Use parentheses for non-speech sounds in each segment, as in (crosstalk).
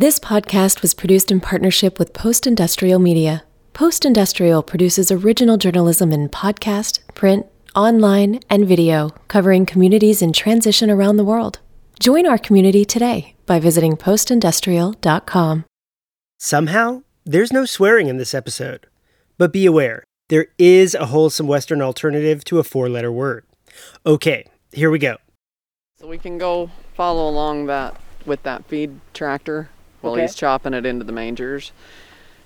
This podcast was produced in partnership with Post Industrial Media. Post Industrial produces original journalism in podcast, print, online, and video, covering communities in transition around the world. Join our community today by visiting postindustrial.com. Somehow, there's no swearing in this episode. But be aware, there is a wholesome Western alternative to a four letter word. Okay, here we go. So we can go follow along that with that feed tractor while Okay. he's chopping it into the mangers.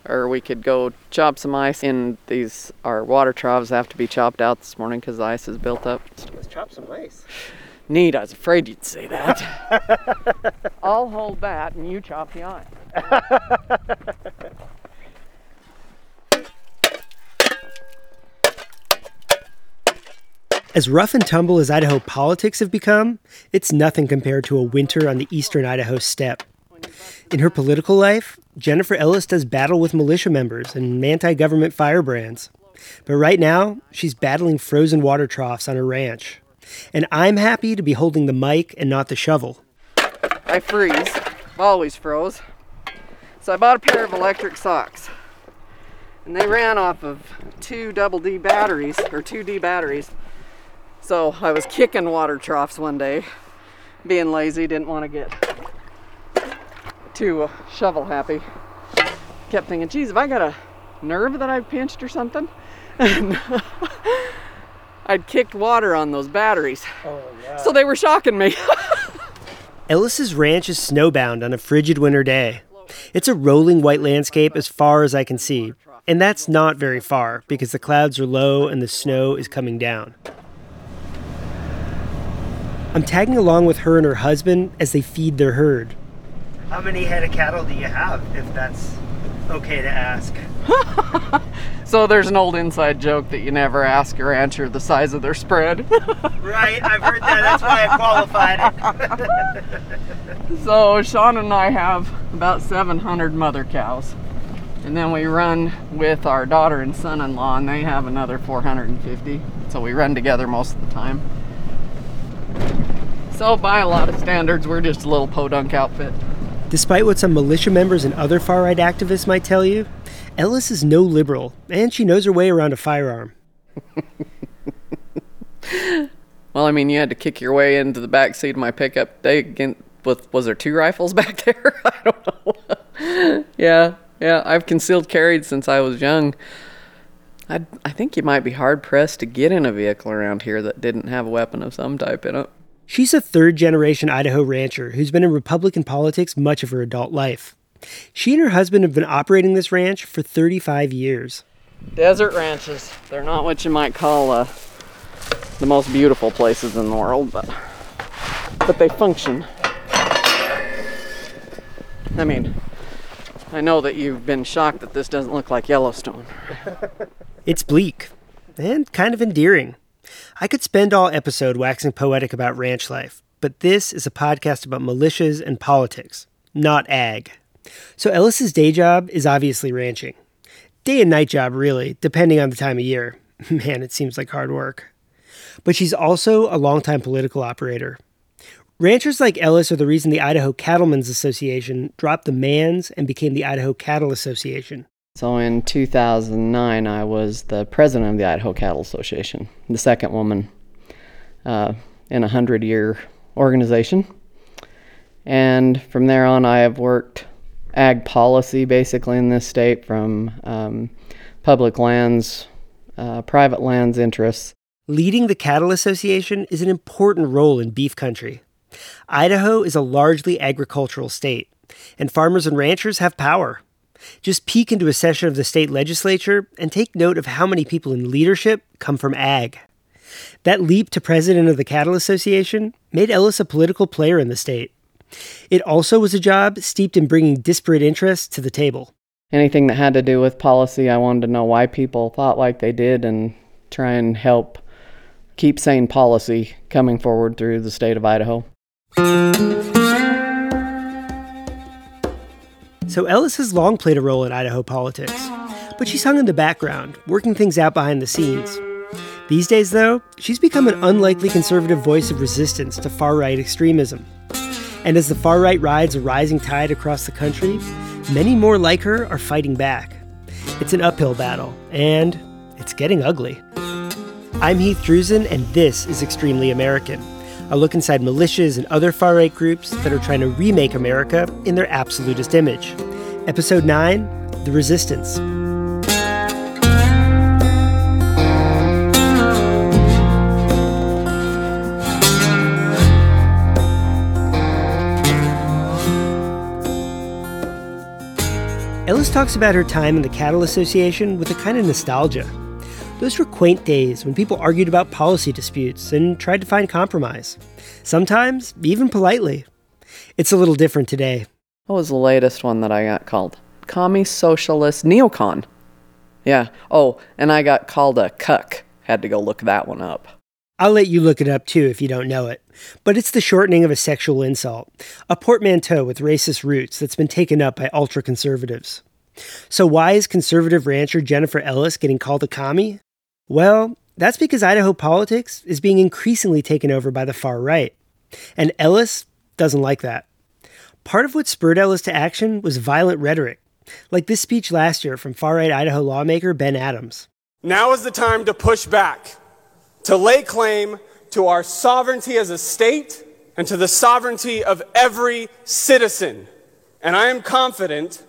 Or we could go chop some ice in these, our water troughs have to be chopped out this morning because the ice is built up. Let's chop some ice. Neat, I was afraid you'd say that. (laughs) I'll hold that and you chop the ice. As rough and tumble as Idaho politics have become, it's nothing compared to a winter on the eastern Idaho steppe. In her political life, Jennifer Ellis does battle with militia members and anti government firebrands. But right now, she's battling frozen water troughs on her ranch. And I'm happy to be holding the mic and not the shovel. I freeze, I've always froze. So I bought a pair of electric socks. And they ran off of two double D batteries, or two D batteries. So I was kicking water troughs one day, being lazy, didn't want to get too uh, shovel happy. Kept thinking, geez, have I got a nerve that I've pinched or something? And (laughs) I'd kicked water on those batteries. So they were shocking me. (laughs) Ellis's ranch is snowbound on a frigid winter day. It's a rolling white landscape as far as I can see, and that's not very far because the clouds are low and the snow is coming down. I'm tagging along with her and her husband as they feed their herd. How many head of cattle do you have, if that's okay to ask? (laughs) So there's an old inside joke that you never ask a rancher the size of their spread. (laughs) Right, I've heard that. That's why I qualified it. (laughs) so Sean and I have about 700 mother cows. And then we run with our daughter and son-in-law and they have another 450. So we run together most of the time. So by a lot of standards, we're just a little podunk outfit. Despite what some militia members and other far right activists might tell you, Ellis is no liberal, and she knows her way around a firearm. (laughs) Well, I mean, you had to kick your way into the back seat of my pickup today again with was there two rifles (laughs) back there? (laughs) I don't know. yeah, yeah, I've concealed carried since I was young. I I think you might be hard pressed to get in a vehicle around here that didn't have a weapon of some type in it. She's a third generation Idaho rancher who's been in Republican politics much of her adult life. She and her husband have been operating this ranch for 35 years. Desert ranches. They're not what you might call uh, the most beautiful places in the world, but but they function. I mean, I know that you've been shocked that this doesn't look like Yellowstone. It's bleak and kind of endearing. I could spend all episode waxing poetic about ranch life, but this is a podcast about militias and politics, not ag. So Ellis's day job is obviously ranching. Day and night job, really, depending on the time of year. (laughs) Man, it seems like hard work. But she's also a longtime political operator. Ranchers like Ellis are the reason the Idaho Cattlemen's Association dropped the Mans and became the Idaho Cattle Association. So in 2009, I was the president of the Idaho Cattle Association, the second woman uh, in a hundred year organization. And from there on, I have worked ag policy basically in this state from um, public lands, uh, private lands interests. Leading the Cattle Association is an important role in beef country. Idaho is a largely agricultural state, and farmers and ranchers have power. Just peek into a session of the state legislature and take note of how many people in leadership come from ag. That leap to president of the Cattle Association made Ellis a political player in the state. It also was a job steeped in bringing disparate interests to the table. Anything that had to do with policy, I wanted to know why people thought like they did and try and help keep sane policy coming forward through the state of Idaho. So Ellis has long played a role in Idaho politics, but she's hung in the background, working things out behind the scenes. These days, though, she's become an unlikely conservative voice of resistance to far right extremism. And as the far right rides a rising tide across the country, many more like her are fighting back. It's an uphill battle, and it's getting ugly. I'm Heath Druzin, and this is Extremely American, a look inside militias and other far right groups that are trying to remake America in their absolutist image. Episode 9 The Resistance. Ellis talks about her time in the Cattle Association with a kind of nostalgia. Those were quaint days when people argued about policy disputes and tried to find compromise. Sometimes, even politely. It's a little different today. What was the latest one that I got called? Commie Socialist Neocon. Yeah. Oh, and I got called a cuck. Had to go look that one up. I'll let you look it up too if you don't know it. But it's the shortening of a sexual insult, a portmanteau with racist roots that's been taken up by ultra conservatives. So, why is conservative rancher Jennifer Ellis getting called a commie? Well, that's because Idaho politics is being increasingly taken over by the far right. And Ellis doesn't like that. Part of what spurred Ellis to action was violent rhetoric, like this speech last year from far right Idaho lawmaker Ben Adams. Now is the time to push back to lay claim to our sovereignty as a state and to the sovereignty of every citizen. And I am confident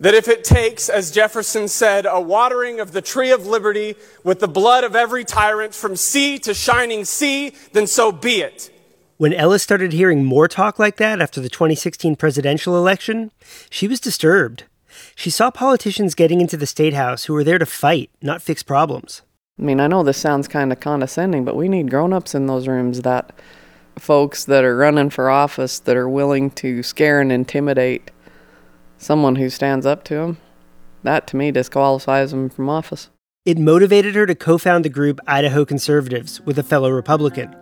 that if it takes, as Jefferson said, a watering of the tree of liberty with the blood of every tyrant from sea to shining sea, then so be it. When Ellis started hearing more talk like that after the 2016 presidential election, she was disturbed. She saw politicians getting into the state house who were there to fight, not fix problems. I mean, I know this sounds kind of condescending, but we need grown ups in those rooms that folks that are running for office that are willing to scare and intimidate someone who stands up to him, that to me disqualifies him from office. It motivated her to co found the group Idaho Conservatives with a fellow Republican.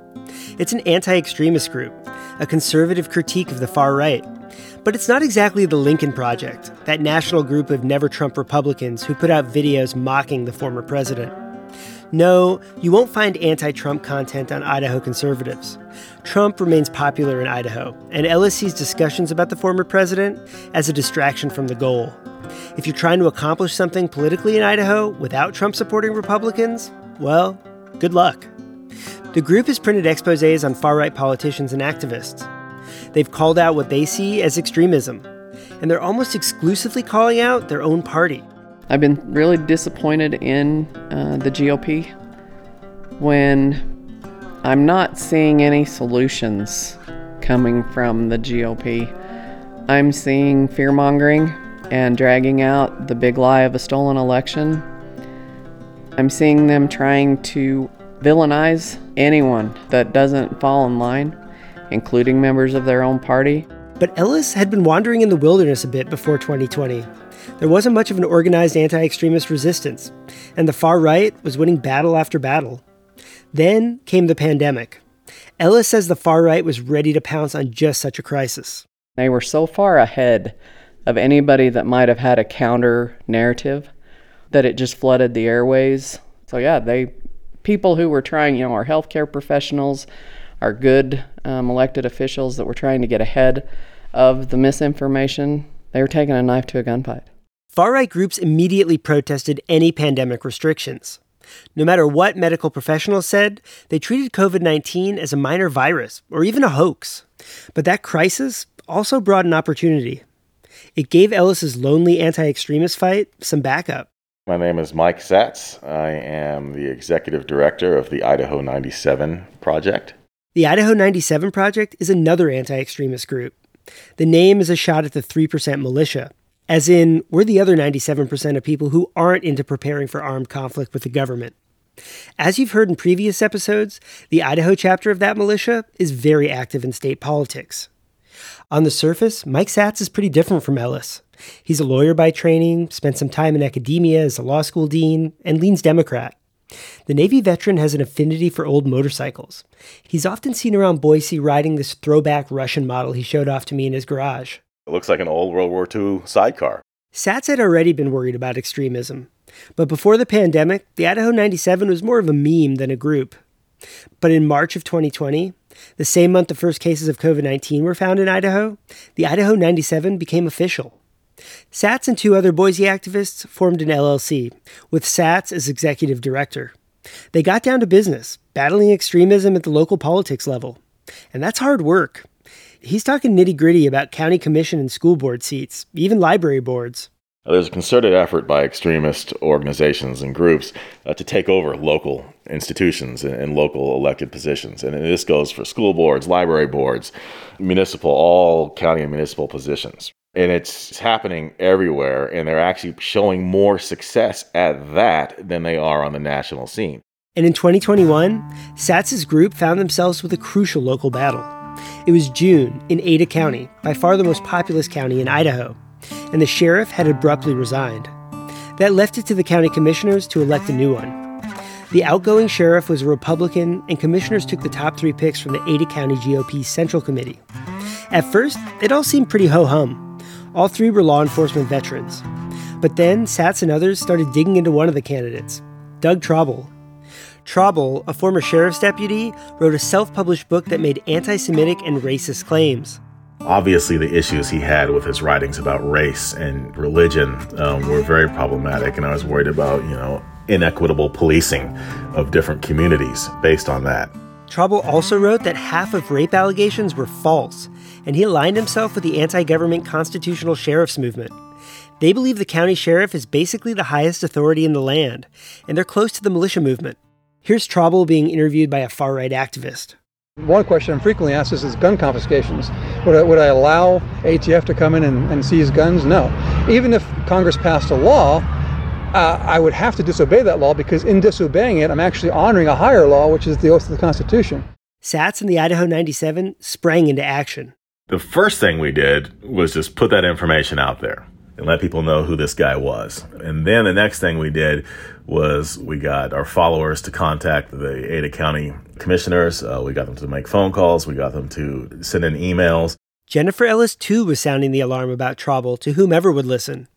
It's an anti extremist group, a conservative critique of the far right. But it's not exactly the Lincoln Project, that national group of never Trump Republicans who put out videos mocking the former president. No, you won't find anti Trump content on Idaho conservatives. Trump remains popular in Idaho, and sees discussions about the former president as a distraction from the goal. If you're trying to accomplish something politically in Idaho without Trump supporting Republicans, well, good luck. The group has printed exposes on far right politicians and activists. They've called out what they see as extremism, and they're almost exclusively calling out their own party. I've been really disappointed in uh, the GOP when I'm not seeing any solutions coming from the GOP. I'm seeing fear mongering and dragging out the big lie of a stolen election. I'm seeing them trying to villainize anyone that doesn't fall in line, including members of their own party. But Ellis had been wandering in the wilderness a bit before 2020. There wasn't much of an organized anti extremist resistance, and the far right was winning battle after battle. Then came the pandemic. Ellis says the far right was ready to pounce on just such a crisis. They were so far ahead of anybody that might have had a counter narrative that it just flooded the airways. So, yeah, they people who were trying, you know, our healthcare professionals, our good um, elected officials that were trying to get ahead of the misinformation, they were taking a knife to a gunfight. Far right groups immediately protested any pandemic restrictions. No matter what medical professionals said, they treated COVID 19 as a minor virus or even a hoax. But that crisis also brought an opportunity. It gave Ellis's lonely anti extremist fight some backup. My name is Mike Satz. I am the executive director of the Idaho 97 Project. The Idaho 97 Project is another anti extremist group. The name is a shot at the 3% militia, as in, we're the other 97% of people who aren't into preparing for armed conflict with the government. As you've heard in previous episodes, the Idaho chapter of that militia is very active in state politics. On the surface, Mike Satz is pretty different from Ellis. He's a lawyer by training, spent some time in academia as a law school dean, and leans Democrat. The Navy veteran has an affinity for old motorcycles. He's often seen around Boise riding this throwback Russian model he showed off to me in his garage. It looks like an old World War II sidecar. Satz had already been worried about extremism. But before the pandemic, the Idaho 97 was more of a meme than a group. But in March of 2020, The same month the first cases of COVID 19 were found in Idaho, the Idaho 97 became official. Satz and two other Boise activists formed an LLC, with Satz as executive director. They got down to business, battling extremism at the local politics level. And that's hard work. He's talking nitty gritty about county commission and school board seats, even library boards. There's a concerted effort by extremist organizations and groups uh, to take over local institutions and, and, local elected positions. And this goes for school boards, library boards, municipal, all county and municipal positions. And it's happening everywhere, and they're actually showing more success at that than they are on the national scene. And in 2021, Satz's group found themselves with a crucial local battle. It was June in Ada County, by far the most populous county in Idaho and the sheriff had abruptly resigned. That left it to the county commissioners to elect a new one. The outgoing sheriff was a Republican, and commissioners took the top three picks from the Ada County GOP Central Committee. At first, it all seemed pretty ho hum. All three were law enforcement veterans. But then Satz and others started digging into one of the candidates, Doug Traubel. Traubel, a former sheriff's deputy, wrote a self published book that made anti Semitic and racist claims. Obviously, the issues he had with his writings about race and religion um, were very problematic, and I was worried about, you know, inequitable policing of different communities based on that. Traubel also wrote that half of rape allegations were false, and he aligned himself with the anti government constitutional sheriff's movement. They believe the county sheriff is basically the highest authority in the land, and they're close to the militia movement. Here's Traubel being interviewed by a far right activist. One question I'm frequently asked is, is gun confiscations. Would I, would I allow ATF to come in and, and seize guns? No. Even if Congress passed a law, uh, I would have to disobey that law because in disobeying it, I'm actually honoring a higher law, which is the oath of the Constitution. Satz and the Idaho 97 sprang into action. The first thing we did was just put that information out there and let people know who this guy was. And then the next thing we did was we got our followers to contact the Ada County commissioners. Uh, we got them to make phone calls. We got them to send in emails. Jennifer Ellis, too, was sounding the alarm about Traubel to whomever would listen.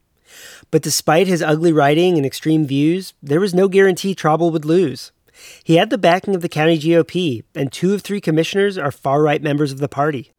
But despite his ugly writing and extreme views, there was no guarantee Traubel would lose. He had the backing of the county GOP, and two of three commissioners are far right members of the party.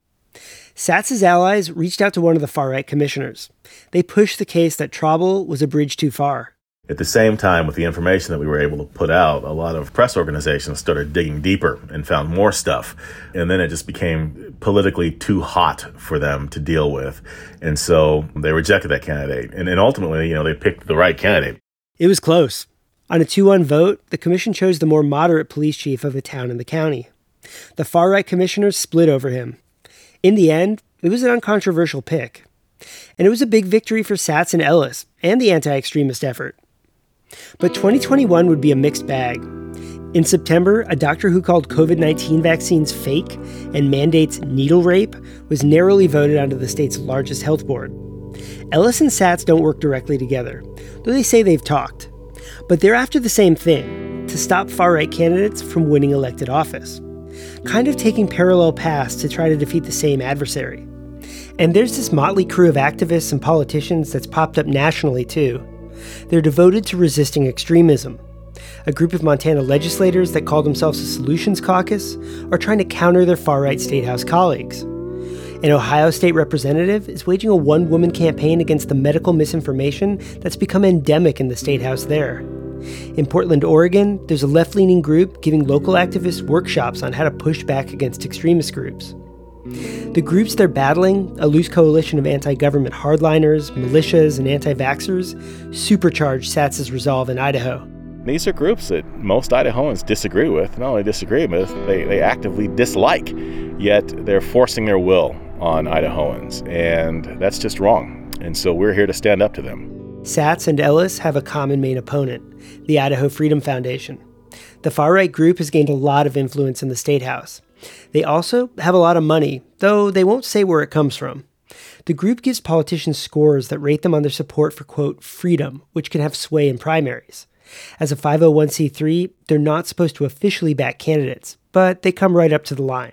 Satz's allies reached out to one of the far right commissioners. They pushed the case that Traubel was a bridge too far. At the same time, with the information that we were able to put out, a lot of press organizations started digging deeper and found more stuff. And then it just became politically too hot for them to deal with. And so they rejected that candidate. And, and ultimately, you know, they picked the right candidate. It was close. On a 2 1 vote, the commission chose the more moderate police chief of a town in the county. The far right commissioners split over him. In the end, it was an uncontroversial pick. And it was a big victory for Satz and Ellis and the anti extremist effort. But 2021 would be a mixed bag. In September, a doctor who called COVID 19 vaccines fake and mandates needle rape was narrowly voted onto the state's largest health board. Ellis and Satz don't work directly together, though they say they've talked. But they're after the same thing to stop far right candidates from winning elected office. Kind of taking parallel paths to try to defeat the same adversary. And there's this motley crew of activists and politicians that's popped up nationally, too. They're devoted to resisting extremism. A group of Montana legislators that call themselves the Solutions Caucus are trying to counter their far right state house colleagues. An Ohio state representative is waging a one woman campaign against the medical misinformation that's become endemic in the state house there. In Portland, Oregon, there's a left leaning group giving local activists workshops on how to push back against extremist groups. The groups they're battling, a loose coalition of anti government hardliners, militias, and anti vaxxers, supercharged Satz's resolve in Idaho. These are groups that most Idahoans disagree with. Not only disagree with, they, they actively dislike, yet they're forcing their will on Idahoans. And that's just wrong. And so we're here to stand up to them. Satz and Ellis have a common main opponent the Idaho Freedom Foundation. The far right group has gained a lot of influence in the state house. They also have a lot of money, though they won't say where it comes from. The group gives politicians scores that rate them on their support for, quote, freedom, which can have sway in primaries. As a 501c3, they're not supposed to officially back candidates, but they come right up to the line.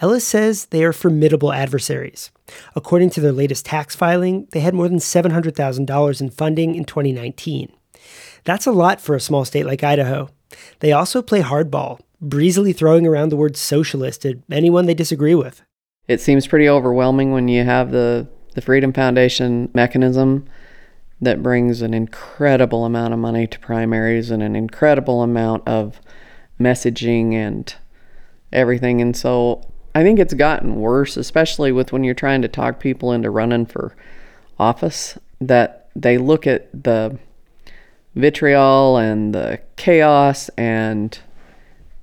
Ellis says they are formidable adversaries. According to their latest tax filing, they had more than $700,000 in funding in 2019. That's a lot for a small state like Idaho. They also play hardball, breezily throwing around the word socialist at anyone they disagree with. It seems pretty overwhelming when you have the, the Freedom Foundation mechanism that brings an incredible amount of money to primaries and an incredible amount of messaging and everything. And so I think it's gotten worse, especially with when you're trying to talk people into running for office, that they look at the vitriol and the chaos and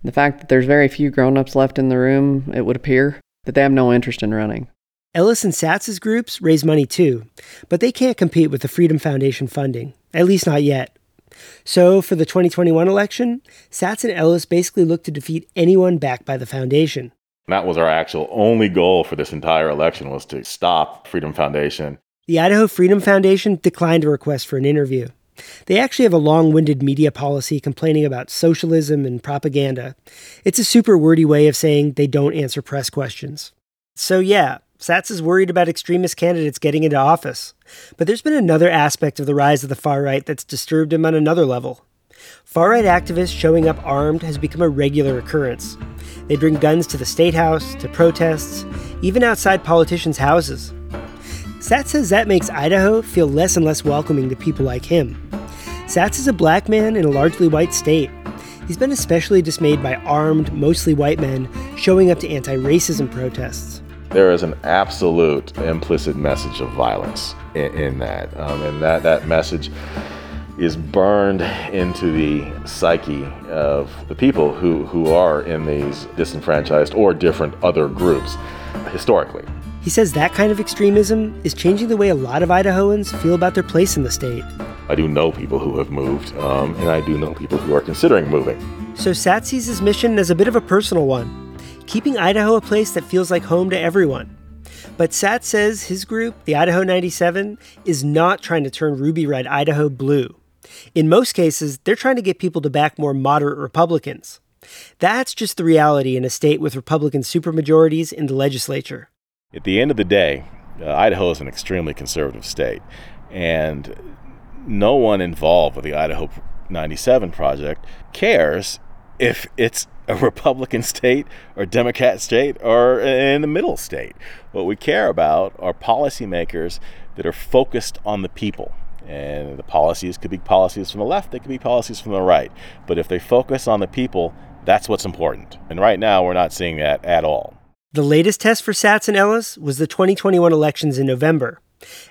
the fact that there's very few grown-ups left in the room, it would appear, that they have no interest in running. Ellis and Satz's groups raise money too, but they can't compete with the Freedom Foundation funding, at least not yet. So, for the 2021 election, Satz and Ellis basically look to defeat anyone backed by the foundation. That was our actual only goal for this entire election was to stop Freedom Foundation. The Idaho Freedom Foundation declined a request for an interview. They actually have a long winded media policy complaining about socialism and propaganda. It's a super wordy way of saying they don't answer press questions. So, yeah, Satz is worried about extremist candidates getting into office. But there's been another aspect of the rise of the far right that's disturbed him on another level. Far right activists showing up armed has become a regular occurrence. They bring guns to the state house, to protests, even outside politicians' houses. Satz says that makes Idaho feel less and less welcoming to people like him. Satz is a black man in a largely white state. He's been especially dismayed by armed, mostly white men showing up to anti racism protests. There is an absolute implicit message of violence in, in that. Um, and that, that message is burned into the psyche of the people who, who are in these disenfranchised or different other groups historically. He says that kind of extremism is changing the way a lot of Idahoans feel about their place in the state. I do know people who have moved, um, and I do know people who are considering moving. So Satz sees his mission as a bit of a personal one, keeping Idaho a place that feels like home to everyone. But Satz says his group, the Idaho 97, is not trying to turn ruby red Idaho blue. In most cases, they're trying to get people to back more moderate Republicans. That's just the reality in a state with Republican supermajorities in the legislature. At the end of the day, uh, Idaho is an extremely conservative state, and no one involved with the Idaho 97 project cares if it's a (laughs) Republican state or Democrat state or in the middle state. What we care about are policymakers that are focused on the people. And the policies could be policies from the left, they could be policies from the right. But if they focus on the people, that's what's important. And right now, we're not seeing that at all. The latest test for Satz and Ellis was the 2021 elections in November,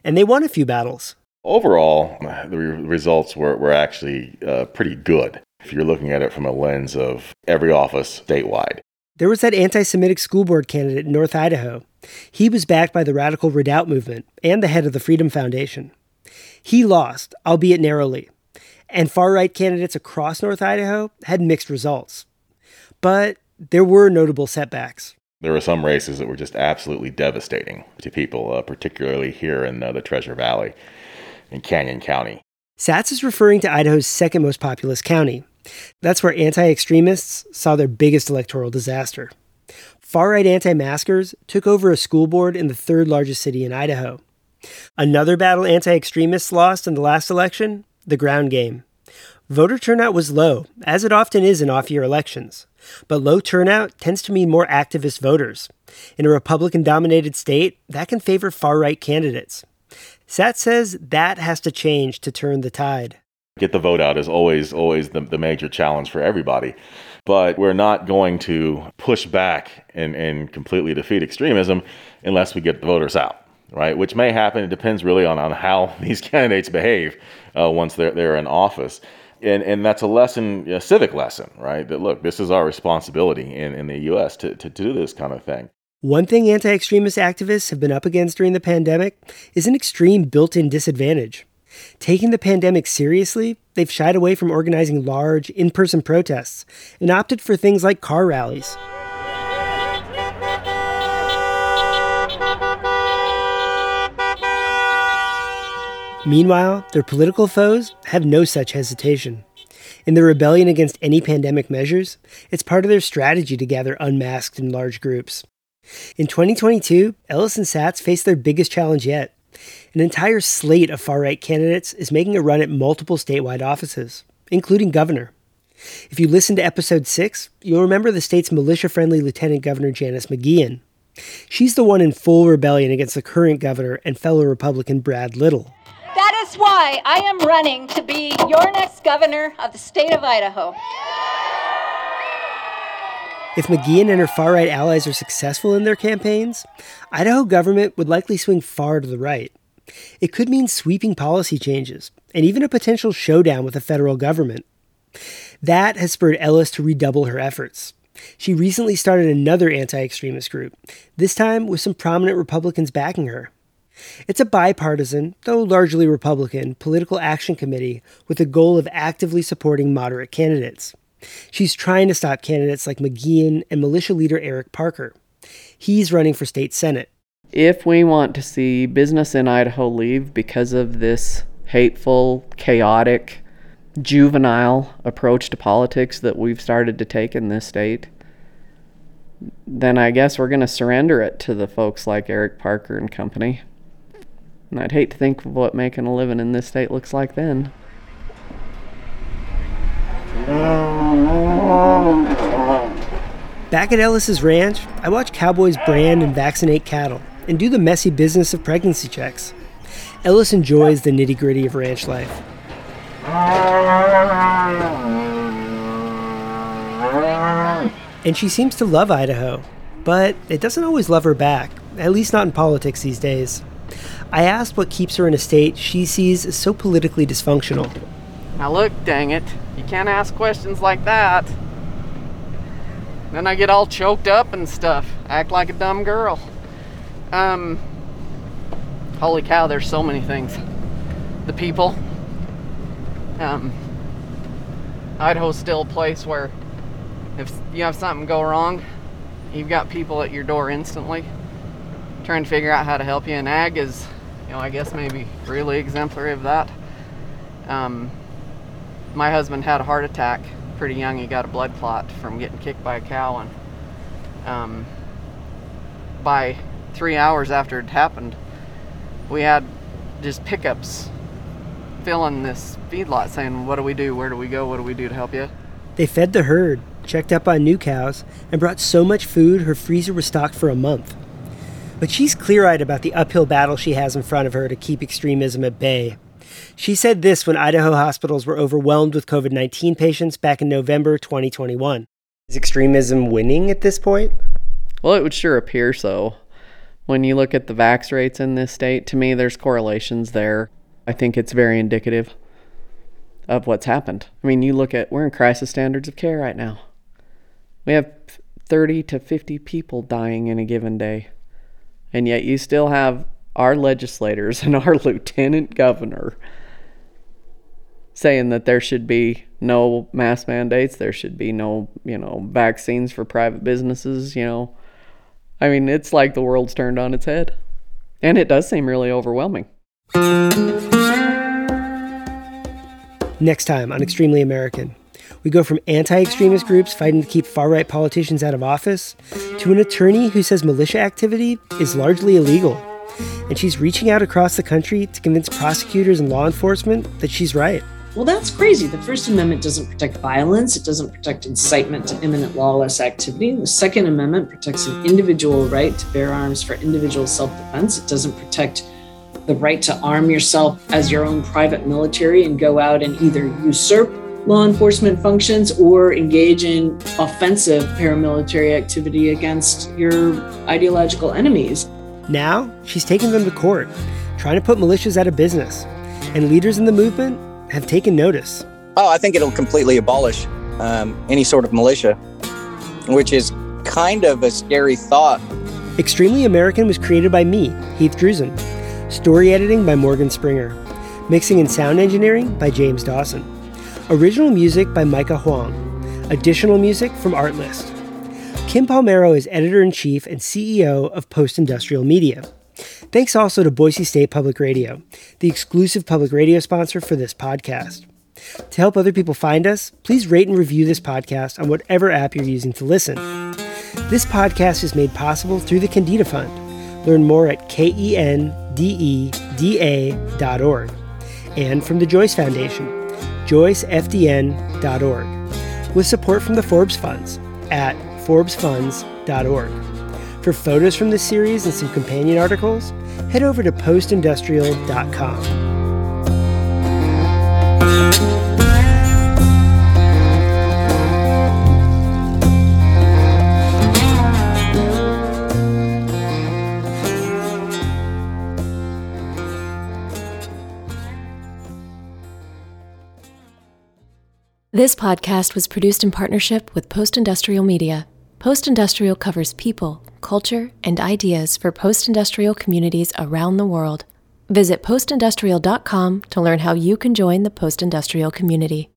and they won a few battles. Overall, the re- results were, were actually uh, pretty good if you're looking at it from a lens of every office statewide. There was that anti Semitic school board candidate in North Idaho. He was backed by the Radical Redoubt movement and the head of the Freedom Foundation. He lost, albeit narrowly, and far right candidates across North Idaho had mixed results. But there were notable setbacks. There were some races that were just absolutely devastating to people, uh, particularly here in uh, the Treasure Valley in Canyon County. Satz is referring to Idaho's second most populous county. That's where anti extremists saw their biggest electoral disaster. Far right anti maskers took over a school board in the third largest city in Idaho. Another battle anti extremists lost in the last election the ground game. Voter turnout was low, as it often is in off year elections. But low turnout tends to mean more activist voters. In a Republican dominated state, that can favor far right candidates. Sat says that has to change to turn the tide. Get the vote out is always, always the, the major challenge for everybody. But we're not going to push back and, and completely defeat extremism unless we get the voters out, right? Which may happen. It depends really on, on how (laughs) these candidates behave uh, once they're, they're in office. And, and that's a lesson, a civic lesson, right? That look, this is our responsibility in, in the U.S. To, to, to do this kind of thing. One thing anti extremist activists have been up against during the pandemic is an extreme built in disadvantage. Taking the pandemic seriously, they've shied away from organizing large, in person protests and opted for things like car rallies. Meanwhile, their political foes have no such hesitation. In their rebellion against any pandemic measures, it's part of their strategy to gather unmasked in large groups. In 2022, Ellis and Satz face their biggest challenge yet. An entire slate of far right candidates is making a run at multiple statewide offices, including governor. If you listen to episode 6, you'll remember the state's militia friendly Lieutenant Governor Janice McGeachin. She's the one in full rebellion against the current governor and fellow Republican Brad Little. That is why I am running to be your next governor of the state of Idaho. If McGeachin and her far right allies are successful in their campaigns, Idaho government would likely swing far to the right. It could mean sweeping policy changes and even a potential showdown with the federal government. That has spurred Ellis to redouble her efforts. She recently started another anti extremist group, this time with some prominent Republicans backing her. It's a bipartisan, though largely Republican, political action committee with the goal of actively supporting moderate candidates. She's trying to stop candidates like McGeachin and militia leader Eric Parker. He's running for state senate. If we want to see business in Idaho leave because of this hateful, chaotic, juvenile approach to politics that we've started to take in this state, then I guess we're going to surrender it to the folks like Eric Parker and company. And I'd hate to think of what making a living in this state looks like then. Back at Ellis's ranch, I watch cowboys brand and vaccinate cattle and do the messy business of pregnancy checks. Ellis enjoys the nitty gritty of ranch life. And she seems to love Idaho, but it doesn't always love her back, at least not in politics these days. I asked what keeps her in a state she sees as so politically dysfunctional. Now, look, dang it, you can't ask questions like that. Then I get all choked up and stuff, act like a dumb girl. Um, holy cow, there's so many things. The people. Um, Idaho's still a place where if you have something go wrong, you've got people at your door instantly trying to figure out how to help you. And ag is, you know, I guess maybe really exemplary of that. Um, my husband had a heart attack pretty young. He got a blood clot from getting kicked by a cow, and um, by three hours after it happened, we had just pickups filling this feedlot saying, What do we do? Where do we go? What do we do to help you? They fed the herd, checked up on new cows, and brought so much food her freezer was stocked for a month. But she's clear eyed about the uphill battle she has in front of her to keep extremism at bay. She said this when Idaho hospitals were overwhelmed with COVID 19 patients back in November 2021. Is extremism winning at this point? Well, it would sure appear so. When you look at the vax rates in this state, to me, there's correlations there. I think it's very indicative of what's happened. I mean, you look at, we're in crisis standards of care right now. We have 30 to 50 people dying in a given day. And yet you still have our legislators (laughs) and our lieutenant governor saying that there should be no mask mandates, there should be no, you know, vaccines for private businesses, you know. I mean, it's like the world's turned on its head. And it does seem really overwhelming. Next time on Extremely American, we go from anti extremist groups fighting to keep far right politicians out of office to an attorney who says militia activity is largely illegal. And she's reaching out across the country to convince prosecutors and law enforcement that she's right. Well, that's crazy. The First Amendment doesn't protect violence, it doesn't protect incitement to imminent lawless activity. The Second Amendment protects an individual right to bear arms for individual self defense. It doesn't protect the right to arm yourself as your own private military and go out and either usurp law enforcement functions or engage in offensive paramilitary activity against your ideological enemies. Now, she's taking them to court, trying to put militias out of business. And leaders in the movement have taken notice. Oh, I think it'll completely abolish um, any sort of militia, which is kind of a scary thought. Extremely American was created by me, Heath Druzin. Story editing by Morgan Springer. Mixing and sound engineering by James Dawson. Original music by Micah Huang. Additional music from Artlist. Kim Palmero is editor in chief and CEO of Post Industrial Media. Thanks also to Boise State Public Radio, the exclusive public radio sponsor for this podcast. To help other people find us, please rate and review this podcast on whatever app you're using to listen. This podcast is made possible through the Kendeda Fund. Learn more at kendeda.org. And from the Joyce Foundation, joycefdn.org. with support from the Forbes Funds at forbesfunds.org. For photos from this series and some companion articles, head over to postindustrial.com. This podcast was produced in partnership with Post Industrial Media. Post Industrial covers people, culture, and ideas for post industrial communities around the world. Visit postindustrial.com to learn how you can join the post industrial community.